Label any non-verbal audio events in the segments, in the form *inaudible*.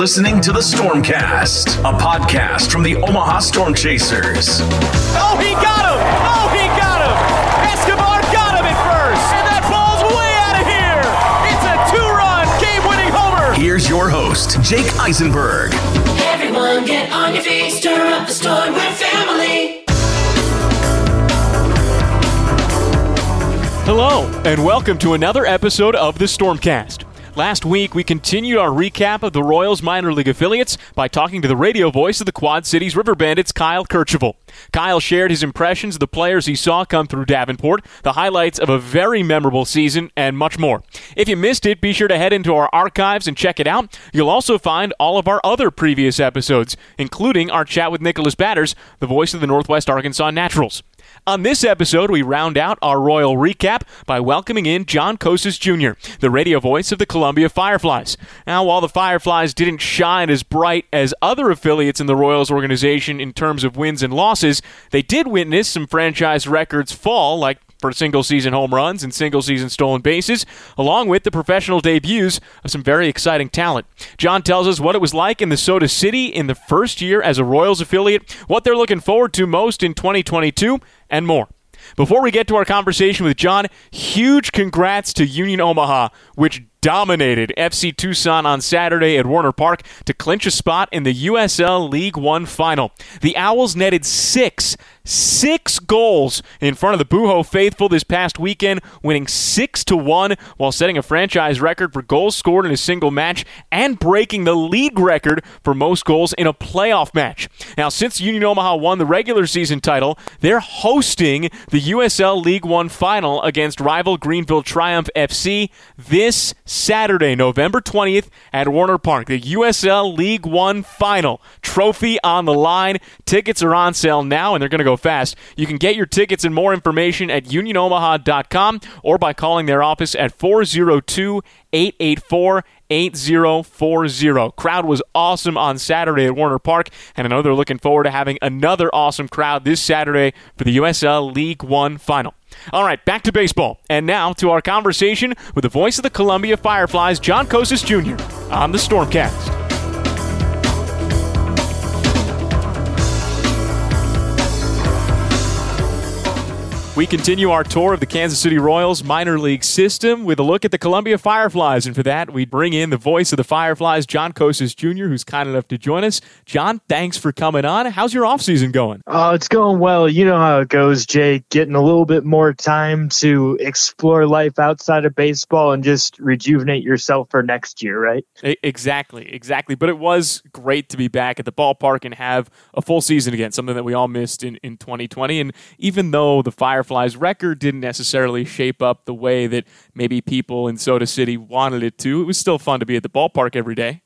listening to the Stormcast, a podcast from the Omaha Storm Chasers. Oh, he got him! Oh, he got him! Escobar got him at first! And that ball's way out of here! It's a two-run game-winning homer! Here's your host, Jake Eisenberg. Everyone get on your feet, stir up the storm, we're family. Hello, and welcome to another episode of the Stormcast. Last week, we continued our recap of the Royals minor league affiliates by talking to the radio voice of the Quad Cities River Bandits, Kyle Kercheval. Kyle shared his impressions of the players he saw come through Davenport, the highlights of a very memorable season, and much more. If you missed it, be sure to head into our archives and check it out. You'll also find all of our other previous episodes, including our chat with Nicholas Badders, the voice of the Northwest Arkansas Naturals. On this episode, we round out our Royal recap by welcoming in John Kocsis Jr., the radio voice of the Columbia Fireflies. Now, while the Fireflies didn't shine as bright as other affiliates in the Royals organization in terms of wins and losses, they did witness some franchise records fall, like for single season home runs and single season stolen bases, along with the professional debuts of some very exciting talent. John tells us what it was like in the Soda City in the first year as a Royals affiliate, what they're looking forward to most in 2022, and more. Before we get to our conversation with John, huge congrats to Union Omaha, which dominated FC Tucson on Saturday at Werner Park to clinch a spot in the USL League One final. The Owls netted six, six goals in front of the Buho faithful this past weekend, winning six to one while setting a franchise record for goals scored in a single match and breaking the league record for most goals in a playoff match. Now, since Union Omaha won the regular season title, they're hosting the USL League One final against rival Greenville Triumph FC this Saturday, November 20th at Werner Park. The USL League One final trophy on the line. Tickets are on sale now, and they're going to go fast. You can get your tickets and more information at unionomaha.com or by calling their office at 402 884 8040. Crowd was awesome on Saturday at Werner Park, and I know they're looking forward to having another awesome crowd this Saturday for the USL League One final. All right, back to baseball. And now to our conversation with the voice of the Columbia Fireflies, John Kocsis Jr., on the Stormcast. We continue our tour of the Kansas City Royals minor league system with a look at the Columbia Fireflies. And for that, we bring in the voice of the Fireflies, John Kocsis Jr., who's kind enough to join us. John, thanks for coming on. How's your offseason going? Oh, it's going well. You know how it goes, Jake. Getting a little bit more time to explore life outside of baseball and just rejuvenate yourself for next year, right? Exactly, exactly. But it was great to be back at the ballpark and have a full season again, something that we all missed in, in 2020. And even though the Fireflies Fireflies record didn't necessarily shape up the way that maybe people in Soda City wanted it to. It was still fun to be at the ballpark every day.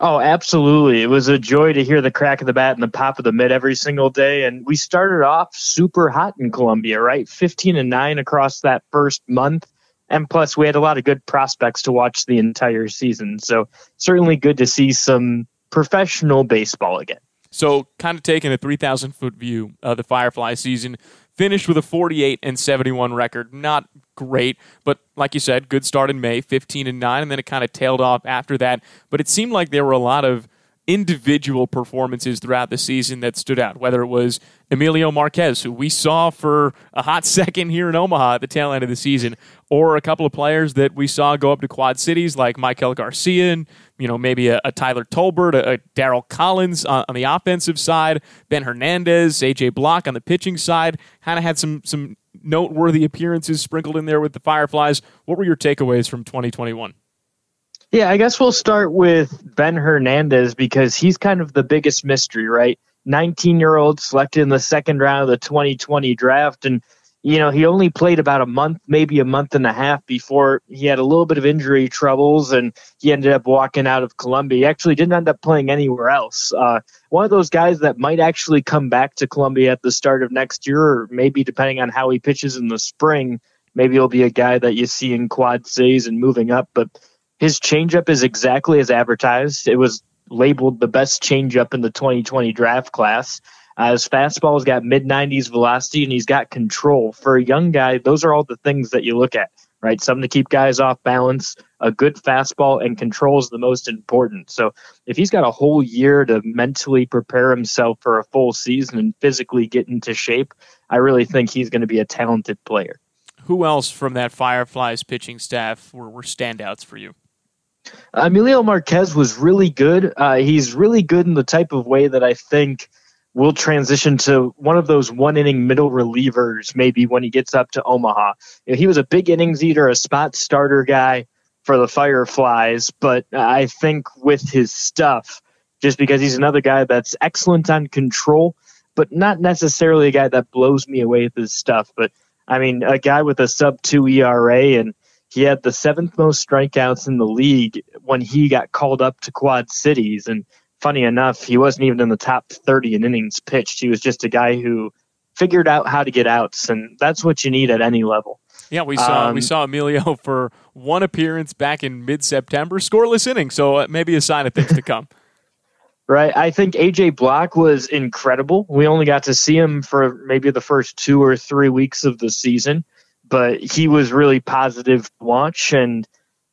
Oh, absolutely. It was a joy to hear the crack of the bat and the pop of the mitt every single day. And we started off super hot in Columbia, right? 15 and 9 across that first month. And plus, we had a lot of good prospects to watch the entire season. So, certainly good to see some professional baseball again. So, kind of taking a 3,000 foot view of the Firefly season, finished with a 48 and 71 record. Not great, but like you said, good start in May, 15 and 9, and then it kind of tailed off after that. But it seemed like there were a lot of individual performances throughout the season that stood out, whether it was Emilio Marquez, who we saw for a hot *laughs* second here in Omaha at the tail end of the season, or a couple of players that we saw go up to Quad Cities like Maikel Garcia and, you know, maybe a, a Tyler Tolbert, a, a Darryl Collins on, on, the offensive side, Ben Hernandez, AJ Block on the pitching side, kind of had some some noteworthy appearances sprinkled in there with the Fireflies. What were your takeaways from 2021? Yeah, I guess we'll start with Ben Hernandez because he's kind of the biggest mystery, right? 19 year old selected in the second round of the 2020 draft. And, you know, he only played about a month, maybe a month and a half before he had a little bit of injury troubles and he ended up walking out of Columbia. He actually didn't end up playing anywhere else. Uh, one of those guys that might actually come back to Columbia at the start of next year, or maybe depending on how he pitches in the spring, maybe he'll be a guy that you see in quad Cs and moving up. But his changeup is exactly as advertised. It was labeled the best changeup in the 2020 draft class. Uh, his fastball's got mid 90s velocity and he's got control. For a young guy, those are all the things that you look at. right? Something to keep guys off balance. A good fastball and control is the most important. So if he's got a whole year to mentally prepare himself for a full season and physically get into shape, I really think he's going to be a talented player. Who else from that Fireflies pitching staff were, were standouts for you? Emilio Marquez was really good. Uh, he's really good in the type of way that I think will transition to one of those one inning middle relievers maybe when he gets up to Omaha. You know, he was a big innings eater, a spot starter guy for the Fireflies, but I think with his stuff, just because he's another guy that's excellent on control, but not necessarily a guy that blows me away with his stuff. But I mean, a guy with a sub two ERA and he had the seventh most strikeouts in the league when he got called up to Quad Cities. And funny enough, he wasn't even in the top 30 in innings pitched. He was just a guy who figured out how to get outs, and that's what you need at any level. Yeah, we saw um, we saw Emilio *laughs* for one appearance back in mid-September, scoreless inning. So uh, maybe a sign of things to come. *laughs* Right. I think AJ Block was incredible. We only got to see him for maybe the first two or three weeks of the season but he was really positive to watch. And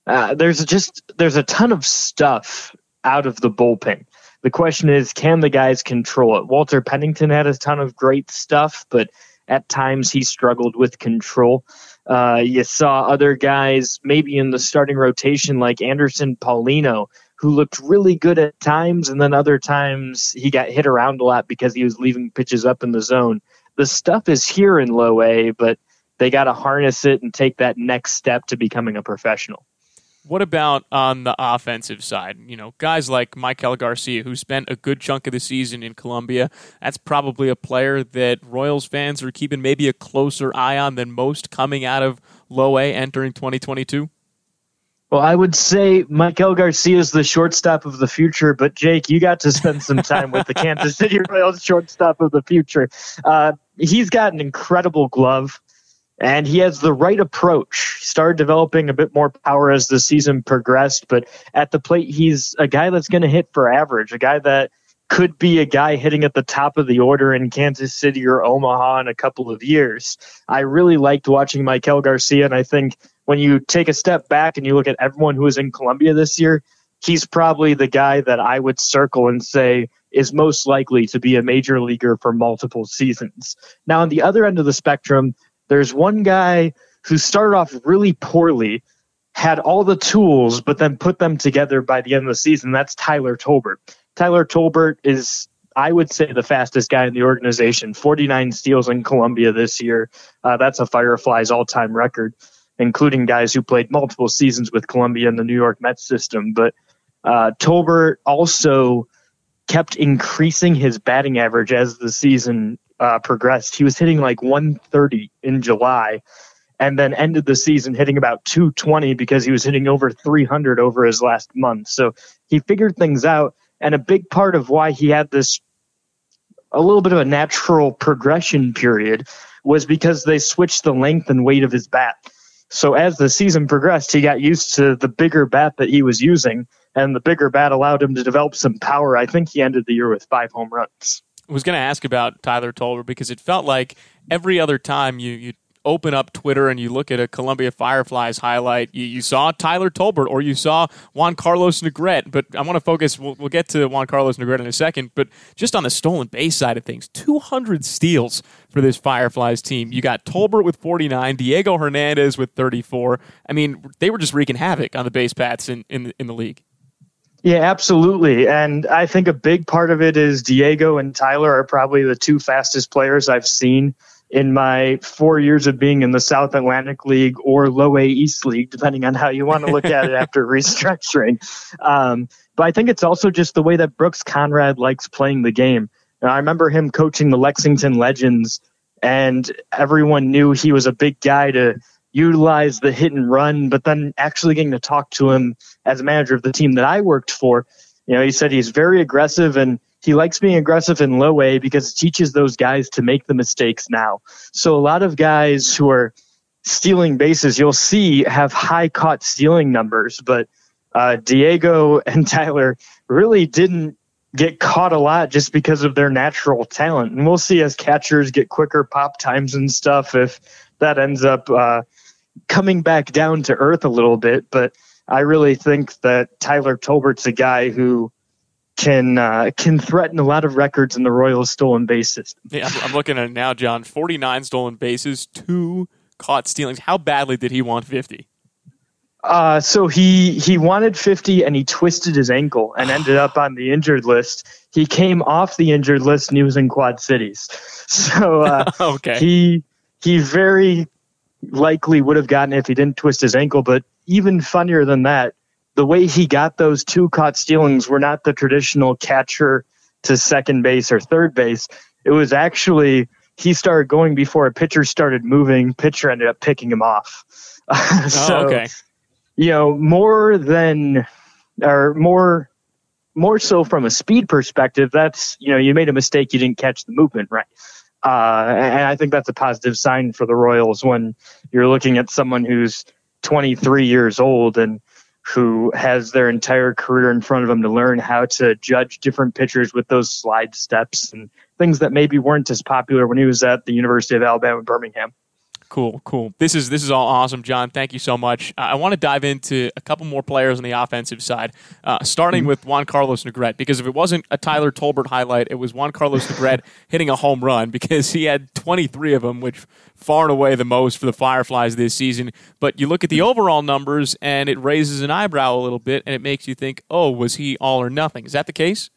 uh, there's just there's a ton of stuff out of the bullpen. The question is, can the guys control it? Walter Pennington had a ton of great stuff, but at times he struggled with control. Uh, you saw other guys maybe in the starting rotation like Anderson Paulino, who looked really good at times, and then other times he got hit around a lot because he was leaving pitches up in the zone. The stuff is here in low A, but they got to harness it and take that next step to becoming a professional. What about on the offensive side? You know, guys like Maikel Garcia, who spent a good chunk of the season in Columbia. That's probably a player that Royals fans are keeping maybe a closer eye on than most coming out of low A entering 2022. Well, I would say Maikel Garcia is the shortstop of the future, but Jake, you got to spend some time with the Kansas City *laughs* Royals shortstop of the future. Uh, he's got an incredible glove and he has the right approach. He started developing a bit more power as the season progressed, but at the plate, he's a guy that's going to hit for average, a guy that could be a guy hitting at the top of the order in Kansas City or Omaha in a couple of years. I really liked watching Maikel Garcia, and I think when you take a step back and you look at everyone who was in Columbia this year, he's probably the guy that I would circle and say is most likely to be a major leaguer for multiple seasons. Now, on the other end of the spectrum, there's one guy who started off really poorly, had all the tools, but then put them together by the end of the season. That's Tyler Tolbert. Tyler Tolbert is, I would say, the fastest guy in the organization. 49 steals in Columbia this year. Uh, that's a Fireflies all time record, including guys who played multiple seasons with Columbia in the New York Mets system. But uh, Tolbert also kept increasing his batting average as the season uh, progressed. He was hitting like 130 in July and then ended the season hitting about 220 because he was hitting over 300 over his last month. So he figured things out. And a big part of why he had this a little bit of a natural progression period was because they switched the length and weight of his bat. So as the season progressed, he got used to the bigger bat that he was using, and the bigger bat allowed him to develop some power. I think he ended the year with five home runs was going to ask about Tyler Tolbert because it felt like every other time you, you open up Twitter and you look at a Columbia Fireflies highlight, you, you saw Tyler Tolbert or you saw Juan Carlos Negrete. But I want to focus, we'll, we'll get to Juan Carlos Negrete in a second, but just on the stolen base side of things, 200 steals for this Fireflies team. You got Tolbert with 49, Diego Hernandez with 34. I mean, they were just wreaking havoc on the base paths in, in, in the league. Yeah, absolutely. And I think a big part of it is Diego and Tyler are probably the two fastest players I've seen in my four years of being in the South Atlantic League or Low A East League, depending on how you want to look at it after *laughs* restructuring. Um, but I think it's also just the way that Brooks Conrad likes playing the game. I remember him coaching the Lexington Legends, and everyone knew he was a big guy to utilize the hit and run, but then actually getting to talk to him as a manager of the team that I worked for, you know, he said he's very aggressive and he likes being aggressive in low A because it teaches those guys to make the mistakes now. So a lot of guys who are stealing bases, you'll see have high caught stealing numbers, but uh, Diego *laughs* and Tyler really didn't get caught a lot just because of their natural talent. And we'll see as catchers get quicker pop times and stuff if that ends up uh, coming back down to earth a little bit, but I really think that Tyler Tolbert's a guy who can uh, can threaten a lot of records in the Royals stolen base system. Yeah, I'm looking at it now, John. 49 stolen bases, two caught stealings. How badly did he want 50? Uh, so he he wanted 50 and he twisted his ankle and *sighs* ended up on the injured list. He came off the injured list and he was in Quad Cities. *laughs* So uh, *laughs* okay. he he very likely would have gotten if he didn't twist his ankle. But even funnier than that, the way he got those two caught stealings were not the traditional catcher to second base or third base. It was actually he started going before a pitcher started moving. Pitcher ended up picking him off. *laughs* Oh, so, oh, okay. you know, more than or more more so from a speed perspective, that's you know, you made a mistake, you didn't catch the movement right. Uh, and I think that's a positive sign for the Royals when you're looking at someone who's 23 years old and who has their entire career in front of them to learn how to judge different pitchers with those slide steps and things that maybe weren't as popular when he was at the University of Alabama Birmingham. Cool, cool. This is this is all awesome, John. Thank you so much. Uh, I want to dive into a couple more players on the offensive side, uh, starting mm-hmm. with Juan Carlos Negrete. Because if it wasn't a Tyler Tolbert highlight, it was Juan Carlos *laughs* Negrete hitting a home run because he had 23 of them, which far and away the most for the Fireflies this season. But you look at the overall numbers, and it raises an eyebrow a little bit, and it makes you think, oh, was he all or nothing? Is that the case?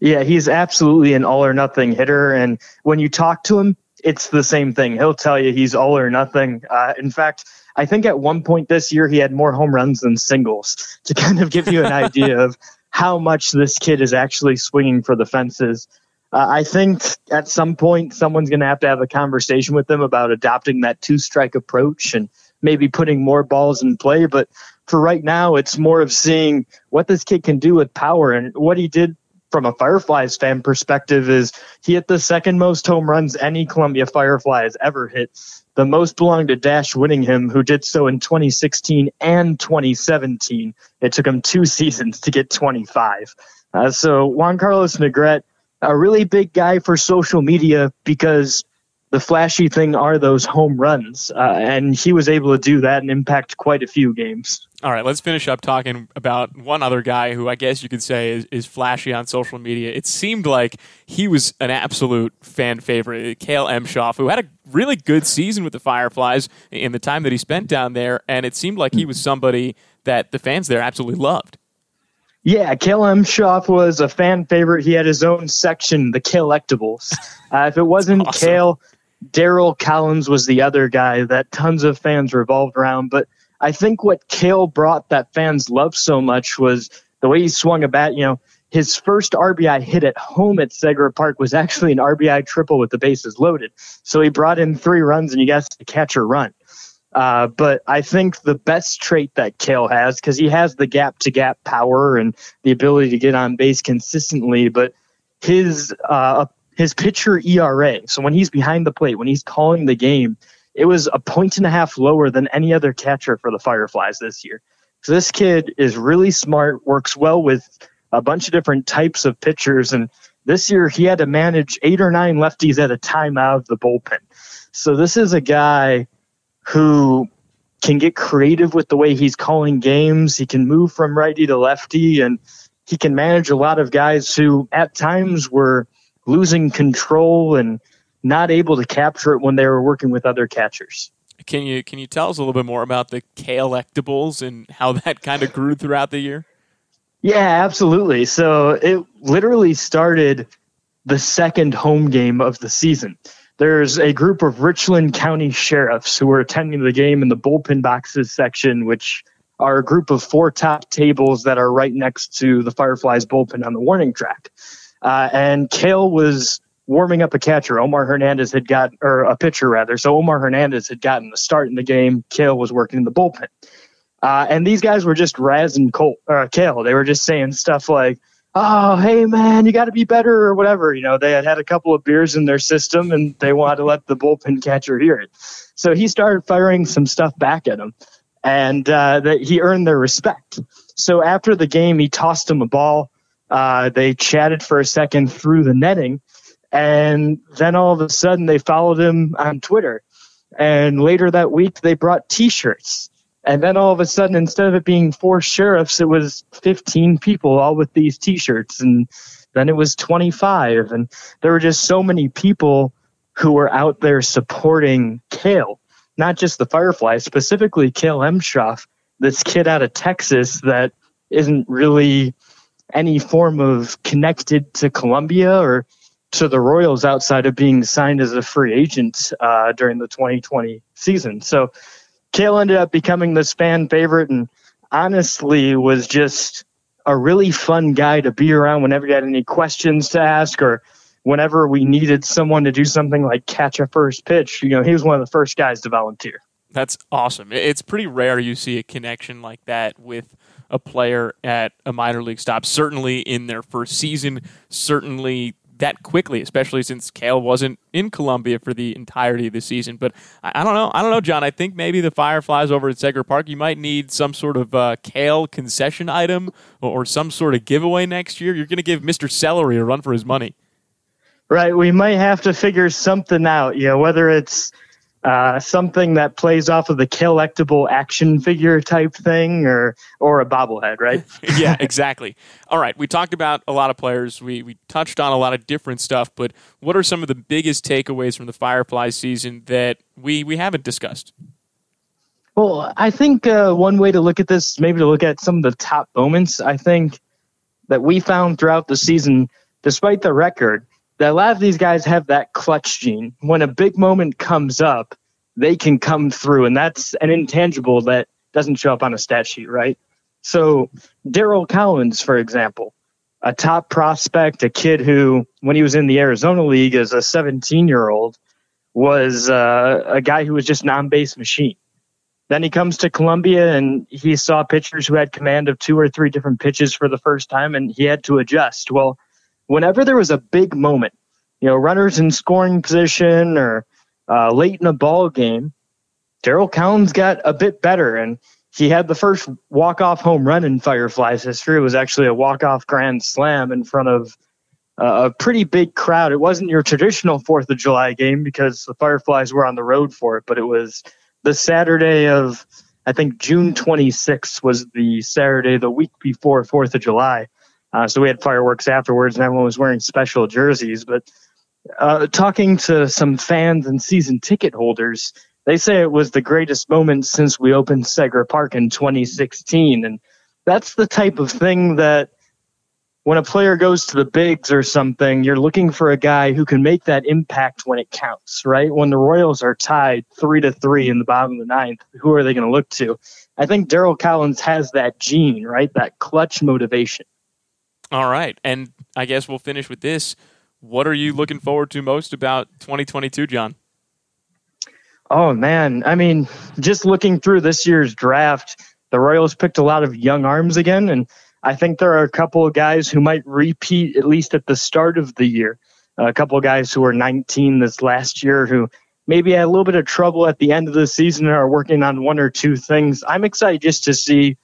Yeah, he's absolutely an all or nothing hitter. And when you talk to him, it's the same thing. He'll tell you he's all or nothing. Uh, in fact, I think at one point this year he had more home runs than singles *laughs* to kind of give you an *laughs* idea of how much this kid is actually swinging for the fences. Uh, I think at some point someone's going to have to have a conversation with them about adopting that two strike approach and maybe putting more balls in play. But for right now, it's more of seeing what this kid can do with power and what he did from a Fireflies fan perspective is he hit the second most home runs any Columbia Firefly has ever hit. The most belonged to Dash Winningham, who did so in 2016 and 2017. It took him two *laughs* seasons to get 25. Uh, so Juan Carlos Negrete, a really big guy for social media because the flashy thing are those home runs, uh, and he was able to do that and impact quite a few games. All right, let's finish up talking about one other guy who I guess you could say is, is flashy on social media. It seemed like he was an absolute fan favorite, Kale Emshoff, who had a really good season with the Fireflies in the time that he spent down there, and it seemed like he was somebody that the fans there absolutely loved. Yeah, Kale Emshoff was a fan favorite. He had his own section, the Kale-ectables. *laughs* Uh, if it wasn't awesome. Kale, Darryl Collins was the other guy that tons of fans revolved around. But I think what Kale brought that fans loved so much was the way he swung a bat. You know, his first RBI hit at home at Segra Park was actually an RBI triple with the bases loaded. So he brought in three runs and you guys to catch a run. Uh, but I think the best trait that Kale has, because he has the gap to gap power and the ability to get on base consistently, but his uh, his pitcher ERA. So when he's behind the plate, when he's calling the game, it was a point and a half lower than any other catcher for the Fireflies this year. So this kid is really smart, works well with a bunch of different types of pitchers. And this year he had to manage eight or nine lefties at a time out of the bullpen. So this is a guy who can get creative with the way he's calling games. He can move from righty to lefty and he can manage a lot of guys who at times were losing control and not able to capture it when they were working with other catchers. Can you can you tell us a little bit more about the Kale-ectables and how that *laughs* kind of grew throughout the year? Yeah, absolutely. So it literally started the second home game of the season. There's a group of Richland County sheriffs who were attending the game in the bullpen boxes section, which are a group of four top tables that are right next to the Fireflies bullpen on the warning track. Uh, and Kale was warming up a catcher. Omar Hernandez had got, or a pitcher rather. So Omar Hernandez had gotten the start in the game. Kale was working in the bullpen. Uh, and these guys were just razzing Cole, uh, Kale. They were just saying stuff like, oh, hey, man, you got to be better or whatever. You know, they had had a couple of beers in their system and they wanted to let the bullpen catcher hear it. So he started firing some stuff back at him and uh, that he earned their respect. So after the game, he tossed him a ball. Uh, they chatted for a second through the netting, and then all of a sudden they followed him on Twitter. And later that week, they brought T-shirts. And then all of a sudden, instead of it being four sheriffs, it was 15 people all with these T-shirts. And then it was 25. And there were just so many people who were out there supporting Kale, not just the Fireflies, specifically Kale Emshoff, this kid out of Texas that isn't really any form of connected to Columbia or to the Royals outside of being signed as a free agent uh, during the 2020 season. So Kale ended up becoming this fan favorite and honestly was just a really fun guy to be around whenever you had any questions to ask or whenever we needed someone to do something like catch a first pitch. You know, he was one of the first guys to volunteer. That's awesome. It's pretty rare you see a connection like that with a player at a minor league stop, certainly in their first season, certainly that quickly, especially since Kale wasn't in Columbia for the entirety of the season. But I, don't know. I don't know, John. I think maybe the Fireflies over at Segra Park, you might need some sort of uh, Kale concession item or, or some sort of giveaway next year. You're going to give Mr. Celery a run for his money. Right. We might have to figure something out, you know, whether it's uh, something that plays off of the collectible action figure type thing or or a bobblehead, right? *laughs* yeah, exactly. All right, we talked about a lot of players. We we touched on a lot of different stuff, but what are some of the biggest takeaways from the Fireflies season that we we haven't discussed? Well, I think uh, one way to look at this, maybe to look at some of the top moments. I think that we found throughout the season, despite the record, that a lot of these guys have that clutch gene. When a big moment comes up, they can come through, and that's an intangible that doesn't show up on a stat sheet, right? So, Darryl Collins, for example, a top prospect, a kid who, when he was in the Arizona League as a 17 year old, was uh, a guy who was just non base machine. Then he comes to Columbia and he saw pitchers who had command of two or three different pitches for the first time, and he had to adjust. Well, whenever there was a big moment, you know, runners in scoring position or uh, late in a ball game, Darryl Collins got a bit better and he had the first walk-off home run in Fireflies history. It was actually a walk-off grand slam in front of uh, a pretty big crowd. It wasn't your traditional Fourth of July game because the Fireflies were on the road for it, but it was the Saturday of I think June 26th was the Saturday the week before Fourth of July. Uh, so we had fireworks afterwards, and everyone was wearing special jerseys. But uh, talking to some fans and season ticket holders, they say it was the greatest moment since we opened Segra Park in 2016. And that's the type of thing that when a player goes to the bigs or something, you're looking for a guy who can make that impact when it counts, right? When the Royals are tied three to three in the bottom of the ninth, who are they going to look to? I think Darryl Collins has that gene, right? That clutch motivation. All right. And I guess we'll finish with this. What are you looking forward to most about 2022, John? Oh, man. I mean, just looking through this year's draft, the Royals picked a lot of young arms again. And I think there are a couple of guys who might repeat, at least at the start of the year. A couple of guys who were 19 this last year who maybe had a little bit of trouble at the end of the season and are working on one or two things. I'm excited just to see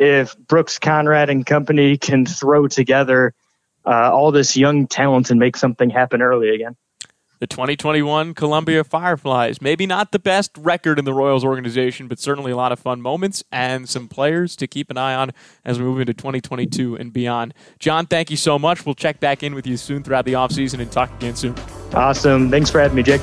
if Brooks Conrad and company can throw together uh, all this young talent and make something happen early again. The 2021 Columbia Fireflies. Maybe not the best record in the Royals organization, but certainly a lot of fun moments and some players to keep an eye on as we move into 2022 and beyond. John, thank you so much. We'll check back in with you soon throughout the offseason and talk again soon. Awesome. Thanks for having me, Jake.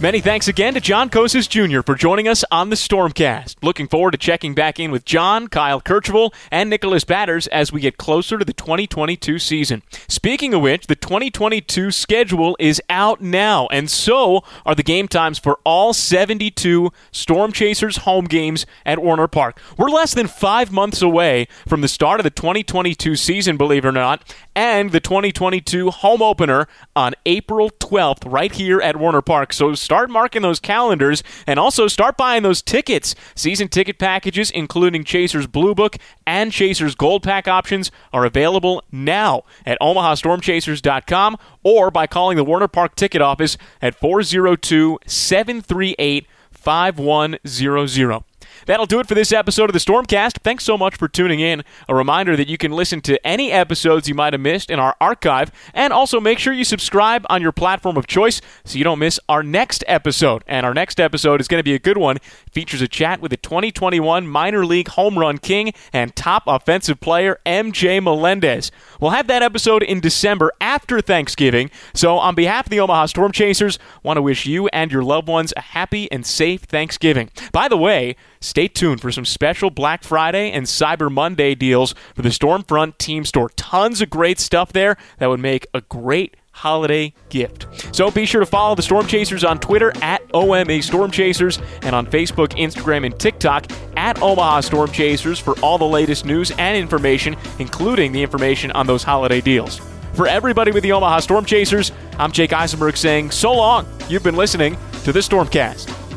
Many thanks again to John Kocsis Jr. for joining us on the Stormcast. Looking forward to checking back in with John, Kyle Kercheval, and Nicholas Badders as we get closer to the 2022 season. Speaking of which, the 2022 schedule is out now, and so are the game times for all 72 Storm Chasers home games at Werner Park. We're less than five months away from the start of the 2022 season, believe it or not, and the 2022 home opener on April 12th, right here at Werner Park. So start marking those calendars and also start buying those tickets. Season ticket packages, including Chasers Blue Book and Chasers Gold Pack options, are available now at OmahaStormChasers.com or by calling the Werner Park ticket office at 402 738 5100. That'll do it for this episode of the Stormcast. Thanks so much for tuning in. A reminder that you can listen to any episodes you might have missed in our archive, and also make sure you subscribe on your platform of choice so you don't miss our next episode. And our next episode is going to be a good one. It features a chat with the 2021 minor league home run king and top offensive player MJ Melendez. We'll have that episode in December after Thanksgiving. So, on behalf of the Omaha Storm Chasers, want to wish you and your loved ones a happy and safe Thanksgiving. By the way, Stay tuned for some special Black Friday and Cyber Monday deals for the Stormfront Team Store. Tons of great stuff there that would make a great holiday gift. So be sure to follow the Storm Chasers on Twitter at OMA Storm Chasers and on Facebook, Instagram, and TikTok at Omaha Storm Chasers for all the latest news and information, including the information on those holiday deals. For everybody with the Omaha Storm Chasers, I'm Jake Eisenberg saying so long. You've been listening to the Stormcast.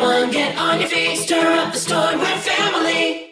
Everyone get on your feet, stir up the storm, we're family.